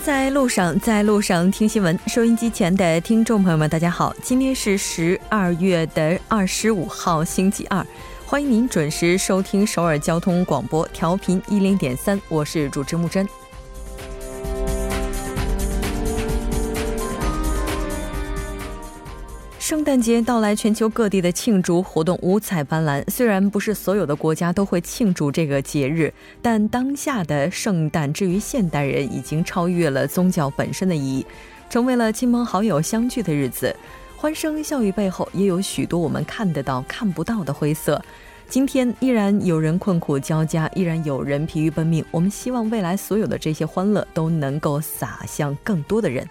在路上，在路上听新闻。收音机前的听众朋友们，大家好，今天是十二月的二十五号，星期二，欢迎您准时收听首尔交通广播，调频一零点三，我是主持木真。圣诞节到来，全球各地的庆祝活动五彩斑斓。虽然不是所有的国家都会庆祝这个节日，但当下的圣诞，至于现代人，已经超越了宗教本身的意义，成为了亲朋好友相聚的日子。欢声笑语背后，也有许多我们看得到、看不到的灰色。今天依然有人困苦交加，依然有人疲于奔命。我们希望未来所有的这些欢乐，都能够洒向更多的人。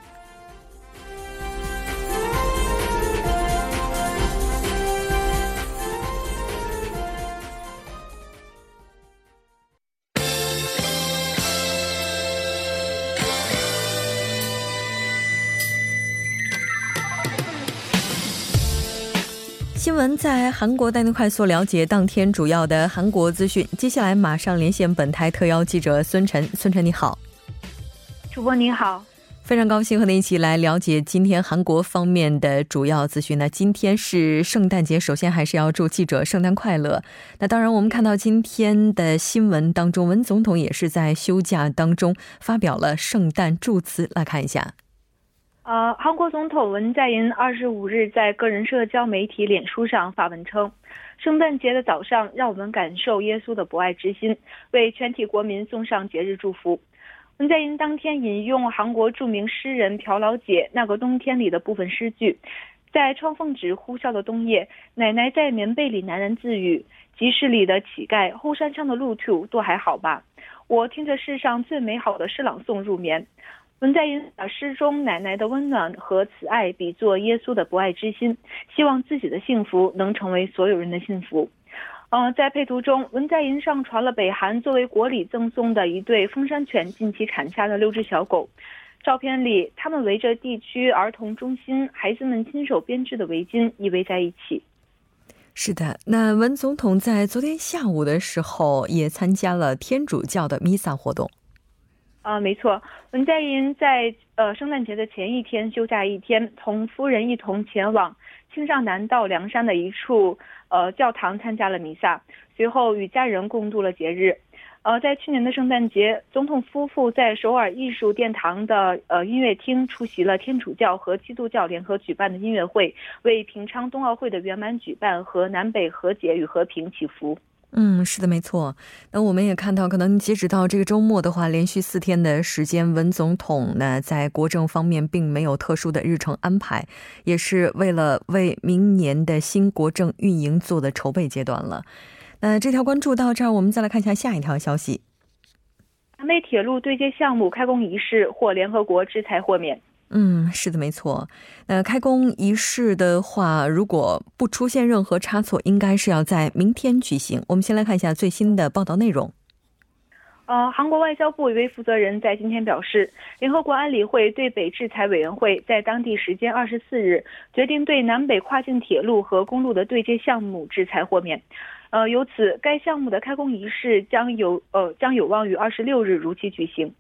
新闻在韩国带您快速了解当天主要的韩国资讯。接下来马上连线本台特邀记者孙晨。孙晨你好，主播你好，非常高兴和您一起来了解今天韩国方面的主要资讯。那今天是圣诞节，首先还是要祝记者圣诞快乐。那当然，我们看到今天的新闻当中，文总统也是在休假当中发表了圣诞祝词，来看一下。呃，韩国总统文在寅二十五日在个人社交媒体脸书上发文称：“圣诞节的早上，让我们感受耶稣的博爱之心，为全体国民送上节日祝福。”文在寅当天引用韩国著名诗人朴老姐《那个冬天里》的部分诗句：“在窗缝纸呼啸的冬夜，奶奶在棉被里喃喃自语：集市里的乞丐，后山上的路兔，都还好吧？我听着世上最美好的诗朗诵入眠。”文在寅把诗中奶奶的温暖和慈爱比作耶稣的博爱之心，希望自己的幸福能成为所有人的幸福。呃，在配图中，文在寅上传了北韩作为国礼赠送的一对风山犬近期产下的六只小狗。照片里，他们围着地区儿童中心孩子们亲手编织的围巾依偎在一起。是的，那文总统在昨天下午的时候也参加了天主教的弥撒活动。啊，没错，文在寅在呃圣诞节的前一天休假一天，同夫人一同前往青少南道凉山的一处呃教堂参加了弥撒，随后与家人共度了节日。呃，在去年的圣诞节，总统夫妇在首尔艺术殿堂的呃音乐厅出席了天主教和基督教联合举办的音乐会，为平昌冬奥会的圆满举办和南北和解与和平祈福。嗯，是的，没错。那我们也看到，可能截止到这个周末的话，连续四天的时间，文总统呢在国政方面并没有特殊的日程安排，也是为了为明年的新国政运营做的筹备阶段了。那这条关注到这儿，我们再来看一下下一条消息。南北铁路对接项目开工仪式获联合国制裁豁免。嗯，是的，没错。那开工仪式的话，如果不出现任何差错，应该是要在明天举行。我们先来看一下最新的报道内容。呃，韩国外交部一位负责人在今天表示，联合国安理会对北制裁委员会在当地时间二十四日决定对南北跨境铁路和公路的对接项目制裁豁免。呃，由此该项目的开工仪式将有呃将有望于二十六日如期举行。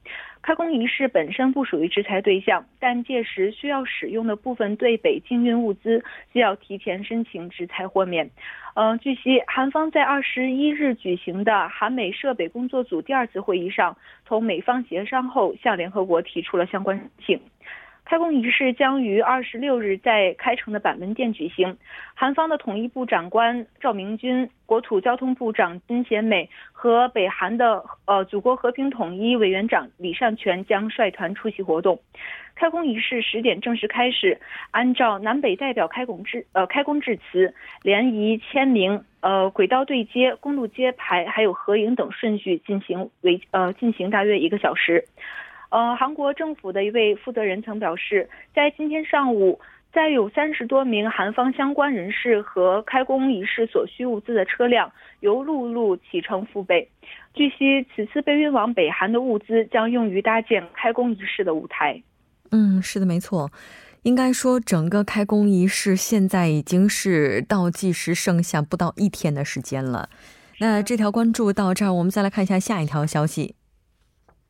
开工仪式本身不属于制裁对象，但届时需要使用的部分对北京运物资需要提前申请制裁豁免。嗯，据悉，韩方在二十一日举行的韩美设备工作组第二次会议上，同美方协商后，向联合国提出了相关申请。开工仪式将于二十六日在开城的板门店举行。韩方的统一部长官赵明军、国土交通部长金贤美和北韩的呃祖国和平统一委员长李善权将率团出席活动。开工仪式十点正式开始，按照南北代表开工致呃开工致辞、联谊签名、呃轨道对接、公路揭牌还有合影等顺序进行为呃进行大约一个小时。呃，韩国政府的一位负责人曾表示，在今天上午，再有三十多名韩方相关人士和开工仪式所需物资的车辆由陆路启程赴北。据悉，此次被运往北韩的物资将用于搭建开工仪式的舞台。嗯，是的，没错。应该说，整个开工仪式现在已经是倒计时，剩下不到一天的时间了。那这条关注到这儿，我们再来看一下下一条消息。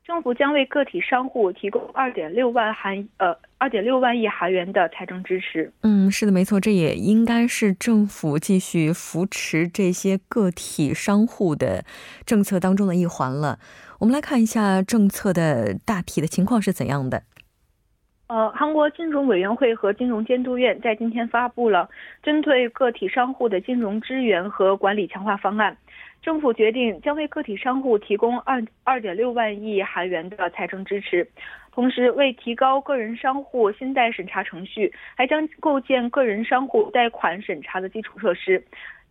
政府将为个体商户提供二点六万韩呃二点六万亿韩元的财政支持。嗯，是的，没错，这也应该是政府继续扶持这些个体商户的政策当中的一环了。我们来看一下政策的大体的情况是怎样的。呃，韩国金融委员会和金融监督院在今天发布了针对个体商户的金融支援和管理强化方案。政府决定将为个体商户提供二二点六万亿韩元的财政支持，同时为提高个人商户信贷审查程序，还将构建个人商户贷款审查的基础设施。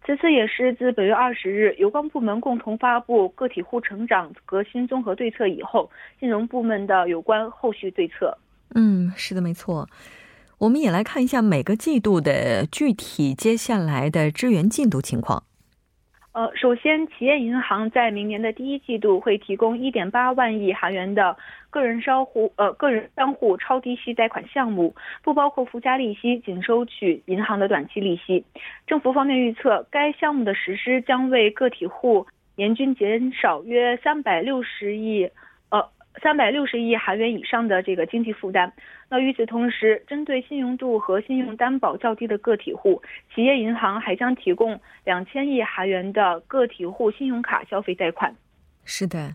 此次也是自本月二十日有关部门共同发布个体户成长革新综合对策以后，金融部门的有关后续对策。嗯，是的，没错。我们也来看一下每个季度的具体接下来的支援进度情况。呃，首先，企业银行在明年的第一季度会提供一点八万亿韩元的个人商户呃个人商户超低息贷款项目，不包括附加利息，仅收取银行的短期利息。政府方面预测，该项目的实施将为个体户年均减少约三百六十亿。三百六十亿韩元以上的这个经济负担。那与此同时，针对信用度和信用担保较低的个体户，企业银行还将提供两千亿韩元的个体户信用卡消费贷款。是的。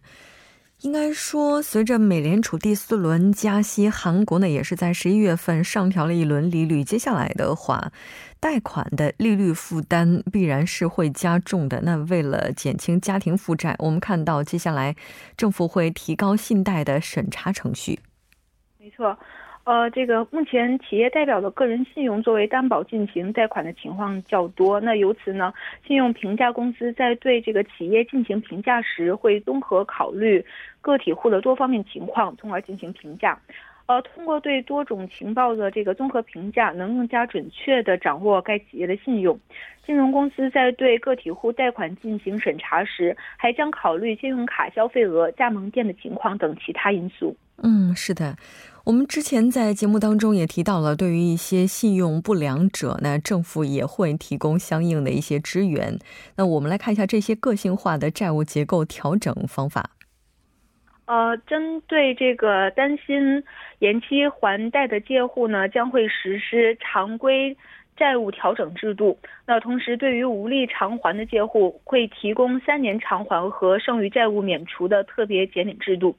应该说，随着美联储第四轮加息，韩国呢也是在十一月份上调了一轮利率。接下来的话，贷款的利率负担必然是会加重的。那为了减轻家庭负债，我们看到接下来政府会提高信贷的审查程序。没错。呃，这个目前企业代表的个人信用作为担保进行贷款的情况较多。那由此呢，信用评价公司在对这个企业进行评价时，会综合考虑个体户的多方面情况，从而进行评价。呃，通过对多种情报的这个综合评价，能更加准确地掌握该企业的信用。金融公司在对个体户贷款进行审查时，还将考虑信用卡消费额、加盟店的情况等其他因素。嗯，是的。我们之前在节目当中也提到了，对于一些信用不良者呢，政府也会提供相应的一些支援。那我们来看一下这些个性化的债务结构调整方法。呃，针对这个担心延期还贷的借户呢，将会实施常规。债务调整制度，那同时对于无力偿还的借户，会提供三年偿还和剩余债务免除的特别减免制度。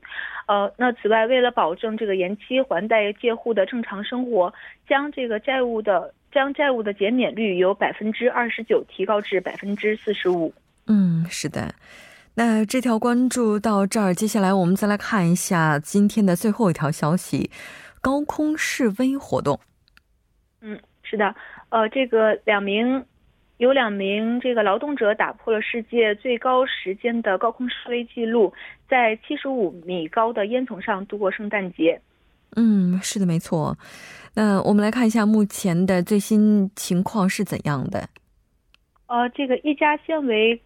呃，那此外，为了保证这个延期还贷借户的正常生活，将这个债务的将债务的减免率由百分之二十九提高至百分之四十五。嗯，是的。那这条关注到这儿，接下来我们再来看一下今天的最后一条消息：高空示威活动。嗯，是的。呃，这个两名有两名这个劳动者打破了世界最高时间的高空示威记录，在七十五米高的烟囱上度过圣诞节。嗯，是的，没错。那我们来看一下目前的最新情况是怎样的。呃，这个一家纤维。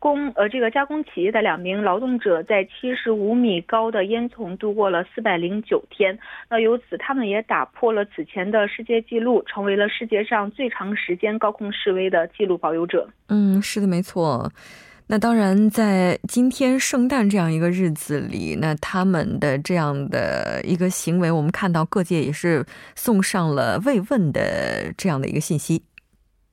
工呃，这个加工企业的两名劳动者在七十五米高的烟囱度过了四百零九天，那由此他们也打破了此前的世界纪录，成为了世界上最长时间高空示威的纪录保有者。嗯，是的，没错。那当然，在今天圣诞这样一个日子里，那他们的这样的一个行为，我们看到各界也是送上了慰问的这样的一个信息。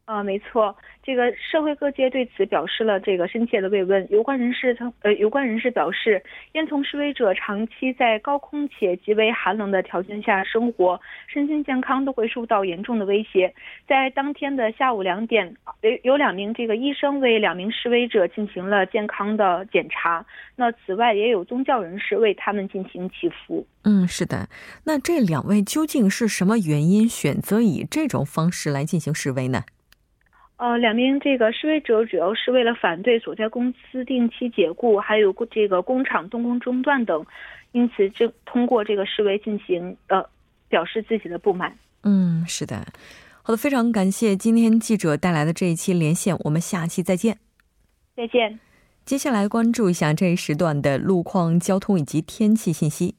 啊，没错。这个社会各界对此表示了这个深切的慰问。有关人士曾呃，有关人士表示，烟囱示威者长期在高空且极为寒冷的条件下生活，身心健康都会受到严重的威胁。在当天的下午两点，有有两名这个医生为两名示威者进行了健康的检查。那此外，也有宗教人士为他们进行祈福。嗯，是的。那这两位究竟是什么原因选择以这种方式来进行示威呢？呃，两名这个示威者主要是为了反对所在公司定期解雇，还有这个工厂动工中断等，因此就通过这个示威进行呃表示自己的不满。嗯，是的，好的，非常感谢今天记者带来的这一期连线，我们下期再见。再见。接下来关注一下这一时段的路况、交通以及天气信息。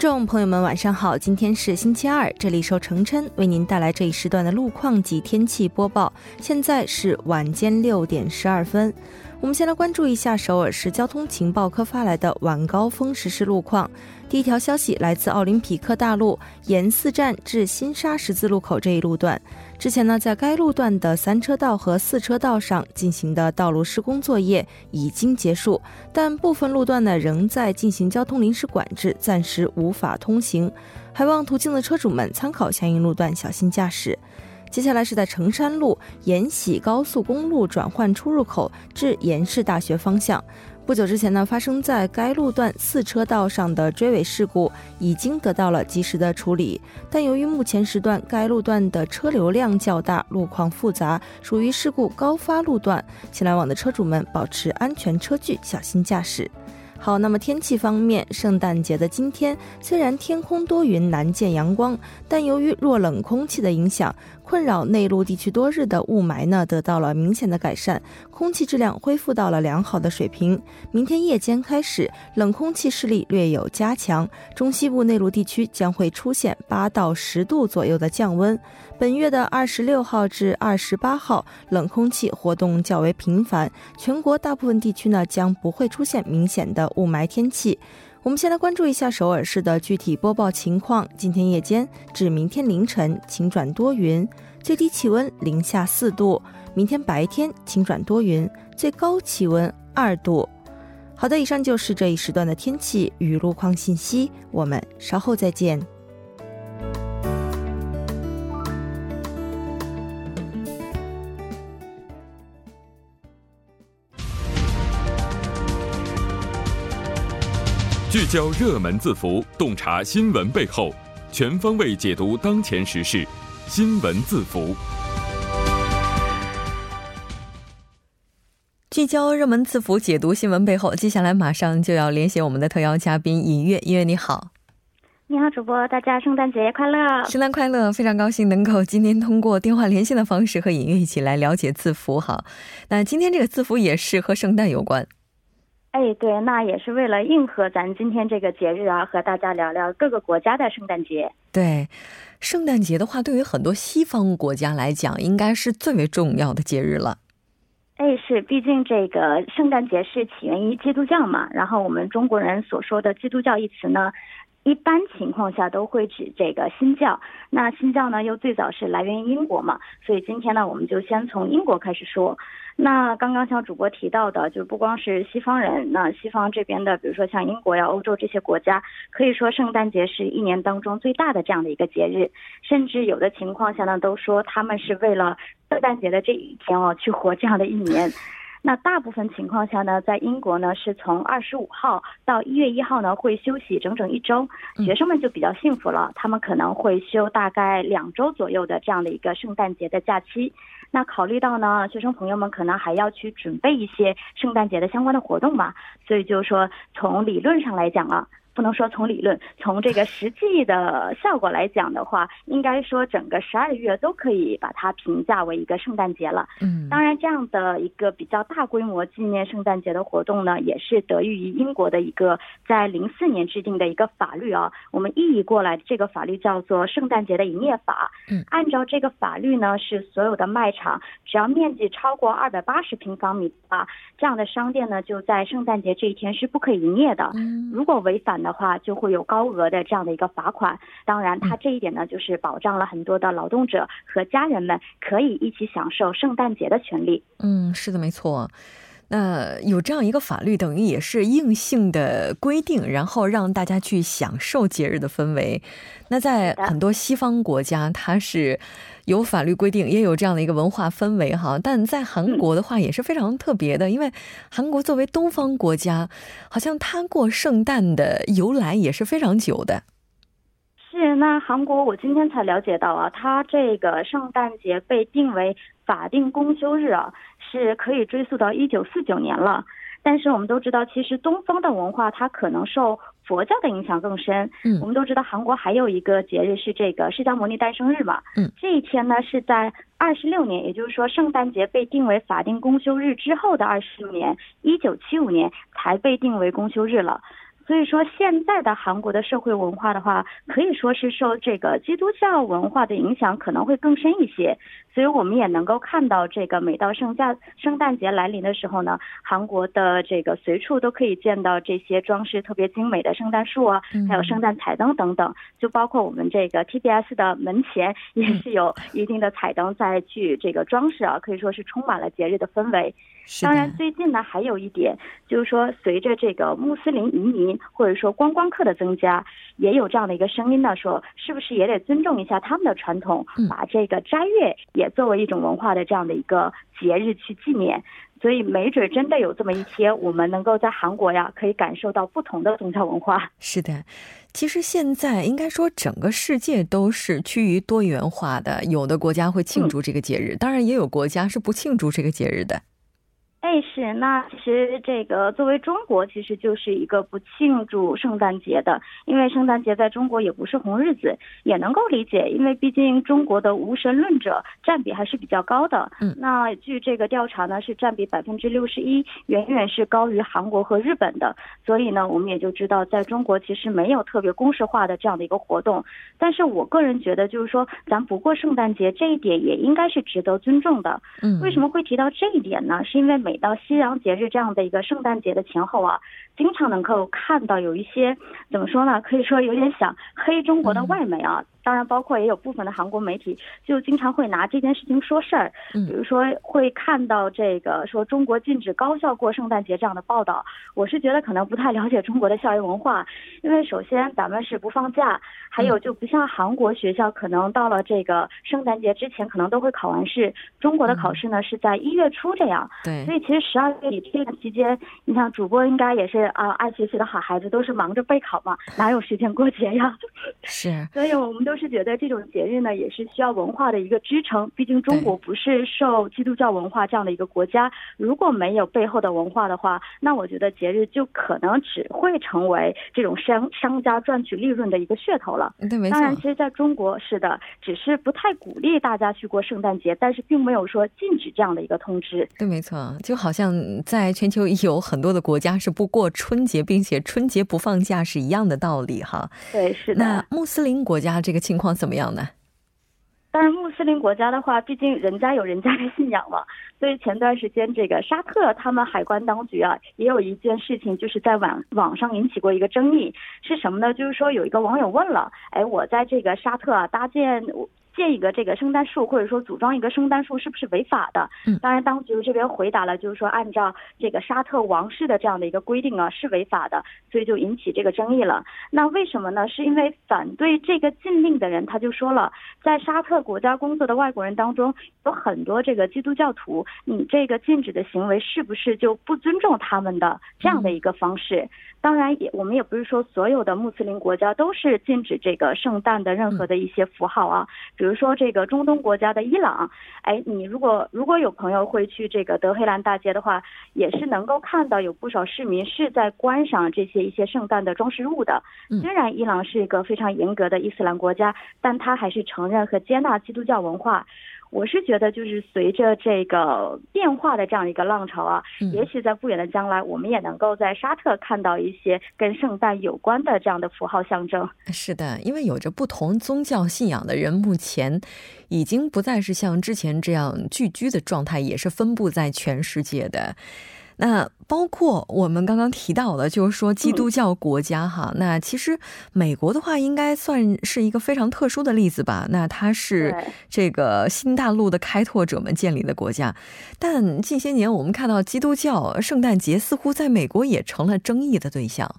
众朋友们，晚上好！今天是星期二，这里受程琛为您带来这一时段的路况及天气播报。现在是晚间六点十二分。我们先来关注一下首尔市交通情报科发来的晚高峰实时路况。第一条消息来自奥林匹克大路沿四站至新沙十字路口这一路段，之前呢，在该路段的三车道和四车道上进行的道路施工作业已经结束，但部分路段呢仍在进行交通临时管制，暂时无法通行，还望途经的车主们参考相应路段，小心驾驶。接下来是在成山路延禧高速公路转换出入口至延世大学方向。不久之前呢，发生在该路段四车道上的追尾事故已经得到了及时的处理，但由于目前时段该路段的车流量较大，路况复杂，属于事故高发路段，请来往的车主们保持安全车距，小心驾驶。好，那么天气方面，圣诞节的今天虽然天空多云，难见阳光，但由于弱冷空气的影响。困扰内陆地区多日的雾霾呢，得到了明显的改善，空气质量恢复到了良好的水平。明天夜间开始，冷空气势力略有加强，中西部内陆地区将会出现八到十度左右的降温。本月的二十六号至二十八号，冷空气活动较为频繁，全国大部分地区呢将不会出现明显的雾霾天气。我们先来关注一下首尔市的具体播报情况。今天夜间至明天凌晨晴转多云，最低气温零下四度；明天白天晴转多云，最高气温二度。好的，以上就是这一时段的天气与路况信息。我们稍后再见。聚焦热门字符，洞察新闻背后，全方位解读当前时事。新闻字符，聚焦热门字符，解读新闻背后。接下来马上就要连线我们的特邀嘉宾尹月，尹月你好，你好，主播，大家圣诞节快乐！圣诞快乐！非常高兴能够今天通过电话连线的方式和尹月一起来了解字符。哈，那今天这个字符也是和圣诞有关。哎，对，那也是为了应和咱今天这个节日啊，和大家聊聊各个国家的圣诞节。对，圣诞节的话，对于很多西方国家来讲，应该是最为重要的节日了。哎，是，毕竟这个圣诞节是起源于基督教嘛，然后我们中国人所说的基督教一词呢。一般情况下都会指这个新教，那新教呢又最早是来源于英国嘛，所以今天呢我们就先从英国开始说。那刚刚像主播提到的，就不光是西方人，那西方这边的，比如说像英国呀、欧洲这些国家，可以说圣诞节是一年当中最大的这样的一个节日，甚至有的情况下呢都说他们是为了圣诞节的这一天哦去活这样的一年。那大部分情况下呢，在英国呢，是从二十五号到一月一号呢，会休息整整一周。学生们就比较幸福了，他们可能会休大概两周左右的这样的一个圣诞节的假期。那考虑到呢，学生朋友们可能还要去准备一些圣诞节的相关的活动嘛，所以就是说，从理论上来讲啊。不能说从理论，从这个实际的效果来讲的话，应该说整个十二月都可以把它评价为一个圣诞节了。嗯，当然这样的一个比较大规模纪念圣诞节的活动呢，也是得益于英国的一个在零四年制定的一个法律啊。我们译过来这个法律叫做《圣诞节的营业法》。嗯，按照这个法律呢，是所有的卖场只要面积超过二百八十平方米啊，这样的商店呢，就在圣诞节这一天是不可以营业的。嗯，如果违反呢？的话就会有高额的这样的一个罚款，当然，它这一点呢，就是保障了很多的劳动者和家人们可以一起享受圣诞节的权利。嗯，是的，没错。那有这样一个法律，等于也是硬性的规定，然后让大家去享受节日的氛围。那在很多西方国家，它是有法律规定，也有这样的一个文化氛围哈。但在韩国的话，也是非常特别的，因为韩国作为东方国家，好像它过圣诞的由来也是非常久的。是，那韩国我今天才了解到啊，它这个圣诞节被定为法定公休日啊，是可以追溯到一九四九年了。但是我们都知道，其实东方的文化它可能受佛教的影响更深。嗯，我们都知道韩国还有一个节日是这个释迦牟尼诞生日嘛。嗯，这一天呢是在二十六年，也就是说圣诞节被定为法定公休日之后的二十六年，一九七五年才被定为公休日了。所以说，现在的韩国的社会文化的话，可以说是受这个基督教文化的影响可能会更深一些。所以我们也能够看到，这个每到圣诞圣诞节来临的时候呢，韩国的这个随处都可以见到这些装饰特别精美的圣诞树啊，还有圣诞彩灯等等。就包括我们这个 TBS 的门前也是有一定的彩灯在去这个装饰啊，可以说是充满了节日的氛围。当然，最近呢还有一点就是说，随着这个穆斯林移民或者说观光客的增加，也有这样的一个声音呢，说是不是也得尊重一下他们的传统，把这个斋月。也作为一种文化的这样的一个节日去纪念，所以没准真的有这么一天，我们能够在韩国呀，可以感受到不同的宗教文化。是的，其实现在应该说整个世界都是趋于多元化的，有的国家会庆祝这个节日，当然也有国家是不庆祝这个节日的。哎，是那其实这个作为中国，其实就是一个不庆祝圣诞节的，因为圣诞节在中国也不是红日子，也能够理解，因为毕竟中国的无神论者占比还是比较高的。嗯，那据这个调查呢，是占比百分之六十一，远远是高于韩国和日本的。所以呢，我们也就知道，在中国其实没有特别公式化的这样的一个活动。但是我个人觉得，就是说咱不过圣诞节这一点也应该是值得尊重的。嗯，为什么会提到这一点呢？是因为每每到西洋节日这样的一个圣诞节的前后啊，经常能够看到有一些怎么说呢？可以说有点想黑中国的外媒啊。当然，包括也有部分的韩国媒体就经常会拿这件事情说事儿，比如说会看到这个说中国禁止高校过圣诞节这样的报道。我是觉得可能不太了解中国的校园文化，因为首先咱们是不放假，还有就不像韩国学校可能到了这个圣诞节之前可能都会考完试，中国的考试呢是在一月初这样。对，所以其实十二月底这段期间，你像主播应该也是啊爱学习的好孩子，都是忙着备考嘛，哪有时间过节呀？是，所以我们都是觉得这种节日呢，也是需要文化的一个支撑。毕竟中国不是受基督教文化这样的一个国家，如果没有背后的文化的话，那我觉得节日就可能只会成为这种商商家赚取利润的一个噱头了。对，没错。当然，其实在中国是的，只是不太鼓励大家去过圣诞节，但是并没有说禁止这样的一个通知。对，没错。就好像在全球有很多的国家是不过春节，并且春节不放假是一样的道理哈。对，是的。那穆斯林国家这个情况怎么样呢？但是，穆斯林国家的话，毕竟人家有人家的信仰嘛，所以前段时间这个沙特他们海关当局啊，也有一件事情，就是在网网上引起过一个争议，是什么呢？就是说有一个网友问了，哎，我在这个沙特啊搭建。建一个这个圣诞树，或者说组装一个圣诞树，是不是违法的？嗯，当然，当局这边回答了，就是说按照这个沙特王室的这样的一个规定啊，是违法的，所以就引起这个争议了。那为什么呢？是因为反对这个禁令的人，他就说了，在沙特国家工作的外国人当中，有很多这个基督教徒，你这个禁止的行为是不是就不尊重他们的这样的一个方式？当然也，我们也不是说所有的穆斯林国家都是禁止这个圣诞的任何的一些符号啊，比如说这个中东国家的伊朗，哎，你如果如果有朋友会去这个德黑兰大街的话，也是能够看到有不少市民是在观赏这些一些圣诞的装饰物的。虽然伊朗是一个非常严格的伊斯兰国家，但它还是承认和接纳基督教文化。我是觉得，就是随着这个变化的这样一个浪潮啊，也许在不远的将来，我们也能够在沙特看到一些跟圣诞有关的这样的符号象征。是的，因为有着不同宗教信仰的人，目前已经不再是像之前这样聚居的状态，也是分布在全世界的。那包括我们刚刚提到的，就是说基督教国家哈。那其实美国的话，应该算是一个非常特殊的例子吧。那它是这个新大陆的开拓者们建立的国家，但近些年我们看到基督教圣诞节似乎在美国也成了争议的对象。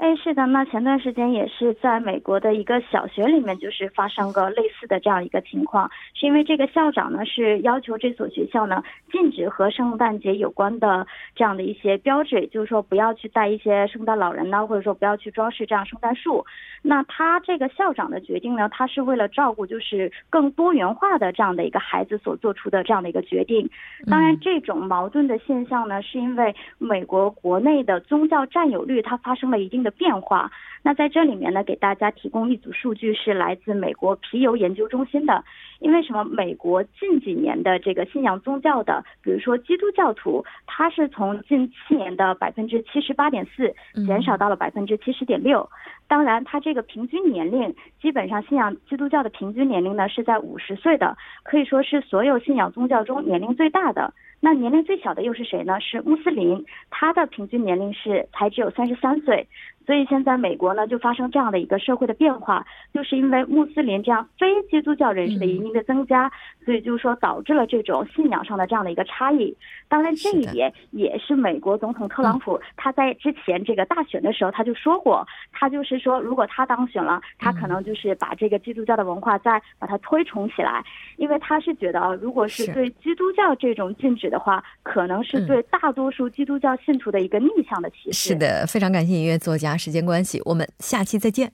哎，是的，那前段时间也是在美国的一个小学里面，就是发生过类似的这样一个情况，是因为这个校长呢是要求这所学校呢禁止和圣诞节有关的这样的一些标志，就是说不要去带一些圣诞老人呢，或者说不要去装饰这样圣诞树。那他这个校长的决定呢，他是为了照顾就是更多元化的这样的一个孩子所做出的这样的一个决定。当然，这种矛盾的现象呢，是因为美国国内的宗教占有率它发生了一定的。的变化。那在这里面呢，给大家提供一组数据，是来自美国皮尤研究中心的。因为什么？美国近几年的这个信仰宗教的，比如说基督教徒，它是从近七年的百分之七十八点四减少到了百分之七十点六。当然，他这个平均年龄，基本上信仰基督教的平均年龄呢是在五十岁的，可以说是所有信仰宗教中年龄最大的。那年龄最小的又是谁呢？是穆斯林，他的平均年龄是才只有三十三岁。所以现在美国呢就发生这样的一个社会的变化，就是因为穆斯林这样非基督教人士的移民的增加，所以就是说导致了这种信仰上的这样的一个差异。当然，这一点也是美国总统特朗普他在之前这个大选的时候他就说过，他就是说如果他当选了，他可能就是把这个基督教的文化再把它推崇起来，因为他是觉得如果是对基督教这种禁止的话，可能是对大多数基督教信徒的一个逆向的歧视。是的，非常感谢音乐作家。时间关系，我们下期再见。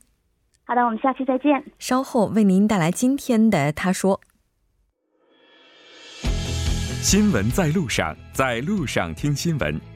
好的，我们下期再见。稍后为您带来今天的他说。新闻在路上，在路上听新闻。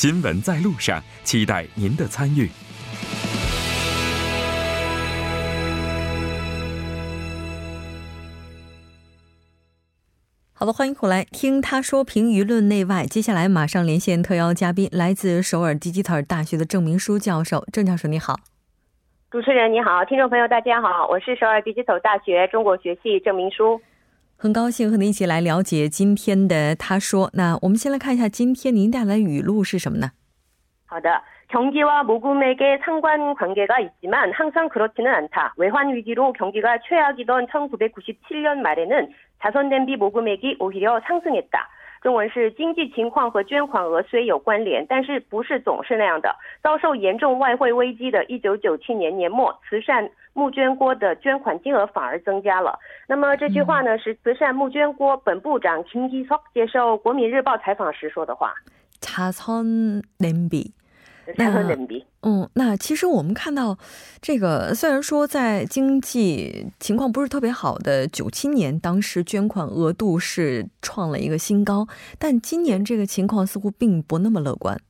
新闻在路上，期待您的参与。好的，欢迎回来听他说评舆论内外。接下来马上连线特邀嘉宾，来自首尔 Digital 大学的郑明书教授。郑教授你好，主持人你好，听众朋友大家好，我是首尔 Digital 大学中国学系郑明书，很高兴和您一起来了解今天的他说。那我们先来看一下今天您带来的语录是什么呢？好的。경기와모금에게상관관계가있지만항상그렇지는않다외환위기로경기가 최악이던1997년말에는 자선냄비모금액이오히려상승했다中文是经济情况和捐款额虽有关联，但是不是总是那样的。遭受严重外汇危机的1997年年末，慈善 募捐锅的捐款金额反而增加了。那么这句话呢，是慈善募捐锅本部长 Kim Ji s o k 接受《国民日报》采访时说的话。茶餐人比。那嗯，那其实我们看到，这个虽然说在经济情况不是特别好的九七年，当时捐款额度是创了一个新高，但今年这个情况似乎并不那么乐观。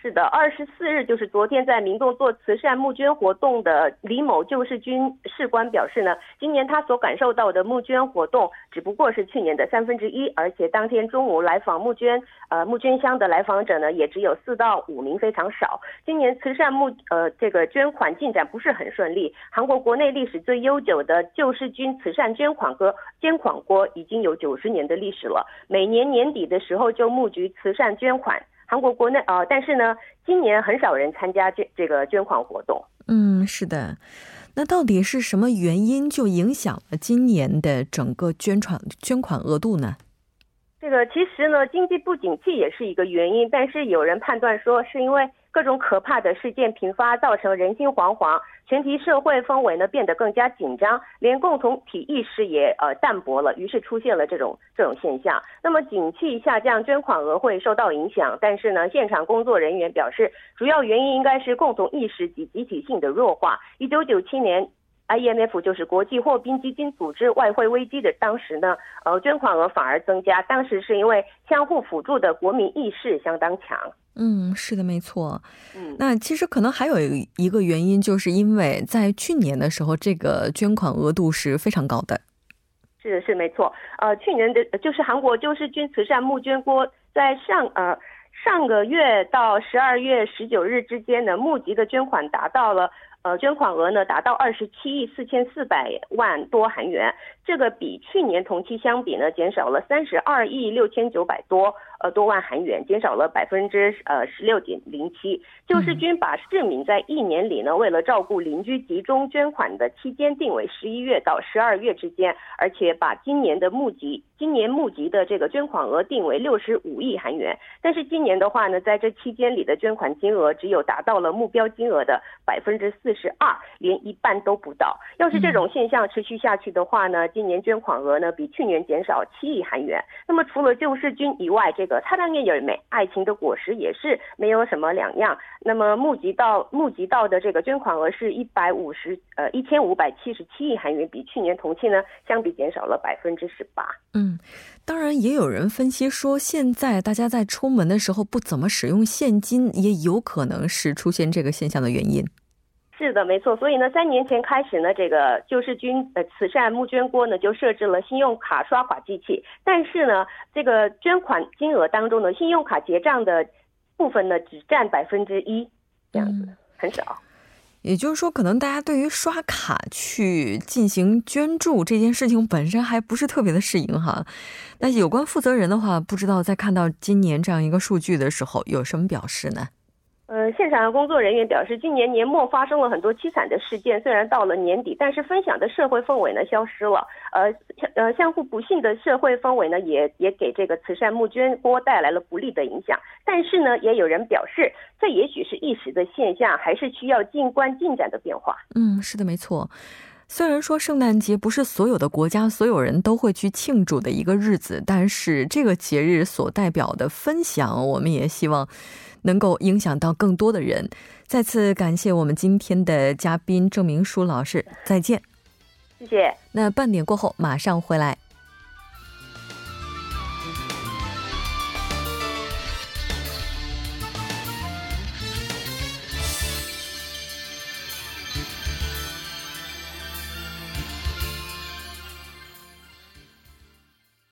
是的，二十四日就是昨天在民众做慈善募捐活动的李某救世军士官表示呢，今年他所感受到的募捐活动只不过是去年的三分之一，而且当天中午来访募捐呃募捐箱的来访者呢也只有四到五名，非常少。今年慈善募呃这个捐款进展不是很顺利。韩国国内历史最悠久的救世军慈善捐款锅捐款锅已经有九十年的历史了，每年年底的时候就募集慈善捐款。韩国国内啊，但是呢，今年很少人参加这这个捐款活动。嗯，是的。那到底是什么原因就影响了今年的整个捐款捐款额度呢？这个其实呢，经济不景气也是一个原因，但是有人判断说是因为。各种可怕的事件频发，造成人心惶惶，全体社会氛围呢变得更加紧张，连共同体意识也呃淡薄了，于是出现了这种这种现象。那么景气下降，捐款额会受到影响，但是呢，现场工作人员表示，主要原因应该是共同意识及集体性的弱化。一九九七年，IMF 就是国际货币基金组织外汇危机的当时呢，呃，捐款额反而增加，当时是因为相互辅助的国民意识相当强。嗯，是的，没错。嗯，那其实可能还有一个原因，就是因为在去年的时候，这个捐款额度是非常高的。是是没错，呃，去年的就是韩国救世军慈善募捐锅，在上呃上个月到十二月十九日之间呢，募集的捐款达到了。呃，捐款额呢达到二十七亿四千四百万多韩元，这个比去年同期相比呢减少了三十二亿六千九百多。呃多万韩元，减少了百分之呃十六点零七。救世军把市民在一年里呢，为了照顾邻居集中捐款的期间定为十一月到十二月之间，而且把今年的募集今年募集的这个捐款额定为六十五亿韩元。但是今年的话呢，在这期间里的捐款金额只有达到了目标金额的百分之四十二，连一半都不到。要是这种现象持续下去的话呢，今年捐款额呢比去年减少七亿韩元。那么除了救世军以外，这个擦亮夜有美爱情的果实也是没有什么两样。那么募集到募集到的这个捐款额是一百五十呃一千五百七十七亿韩元，比去年同期呢相比减少了百分之十八。嗯，当然也有人分析说，现在大家在出门的时候不怎么使用现金，也有可能是出现这个现象的原因。是的，没错。所以呢，三年前开始呢，这个救世军呃慈善募捐锅呢就设置了信用卡刷卡机器，但是呢，这个捐款金额当中呢，信用卡结账的部分呢只占百分之一，这样子很少。也就是说，可能大家对于刷卡去进行捐助这件事情本身还不是特别的适应哈。那有关负责人的话，不知道在看到今年这样一个数据的时候有什么表示呢？呃，现场的工作人员表示，今年年末发生了很多凄惨的事件，虽然到了年底，但是分享的社会氛围呢消失了。呃，呃，相互不幸的社会氛围呢，也也给这个慈善募捐锅带来了不利的影响。但是呢，也有人表示，这也许是一时的现象，还是需要静观进展的变化。嗯，是的，没错。虽然说圣诞节不是所有的国家所有人都会去庆祝的一个日子，但是这个节日所代表的分享，我们也希望。能够影响到更多的人。再次感谢我们今天的嘉宾郑明书老师，再见。谢谢。那半点过后马上回来。